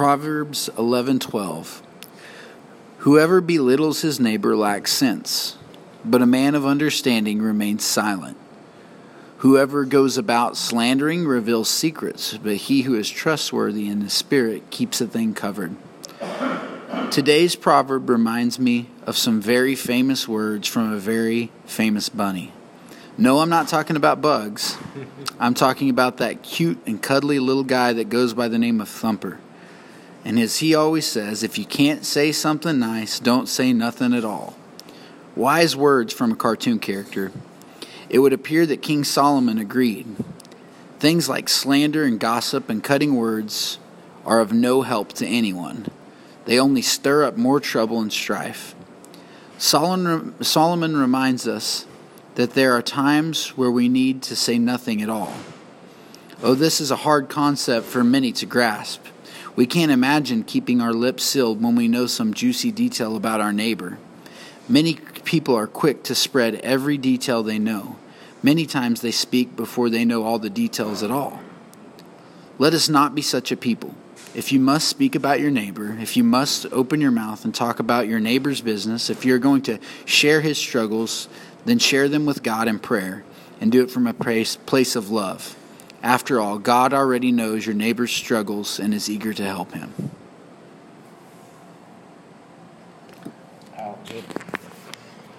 Proverbs 11:12 Whoever belittles his neighbor lacks sense, but a man of understanding remains silent. Whoever goes about slandering reveals secrets, but he who is trustworthy in the spirit keeps a thing covered. Today's proverb reminds me of some very famous words from a very famous bunny. No, I'm not talking about bugs. I'm talking about that cute and cuddly little guy that goes by the name of Thumper. And as he always says, if you can't say something nice, don't say nothing at all. Wise words from a cartoon character. It would appear that King Solomon agreed. Things like slander and gossip and cutting words are of no help to anyone. They only stir up more trouble and strife. Solomon, reminds us that there are times where we need to say nothing at all. Oh, this is a hard concept for many to grasp. We can't imagine keeping our lips sealed when we know some juicy detail about our neighbor. Many people are quick to spread every detail they know. Many times they speak before they know all the details at all. Let us not be such a people. If you must speak about your neighbor, if you must open your mouth and talk about your neighbor's business, if you're going to share his struggles, then share them with God in prayer and do it from a place of love. After all, God already knows your neighbor's struggles and is eager to help him. Wow.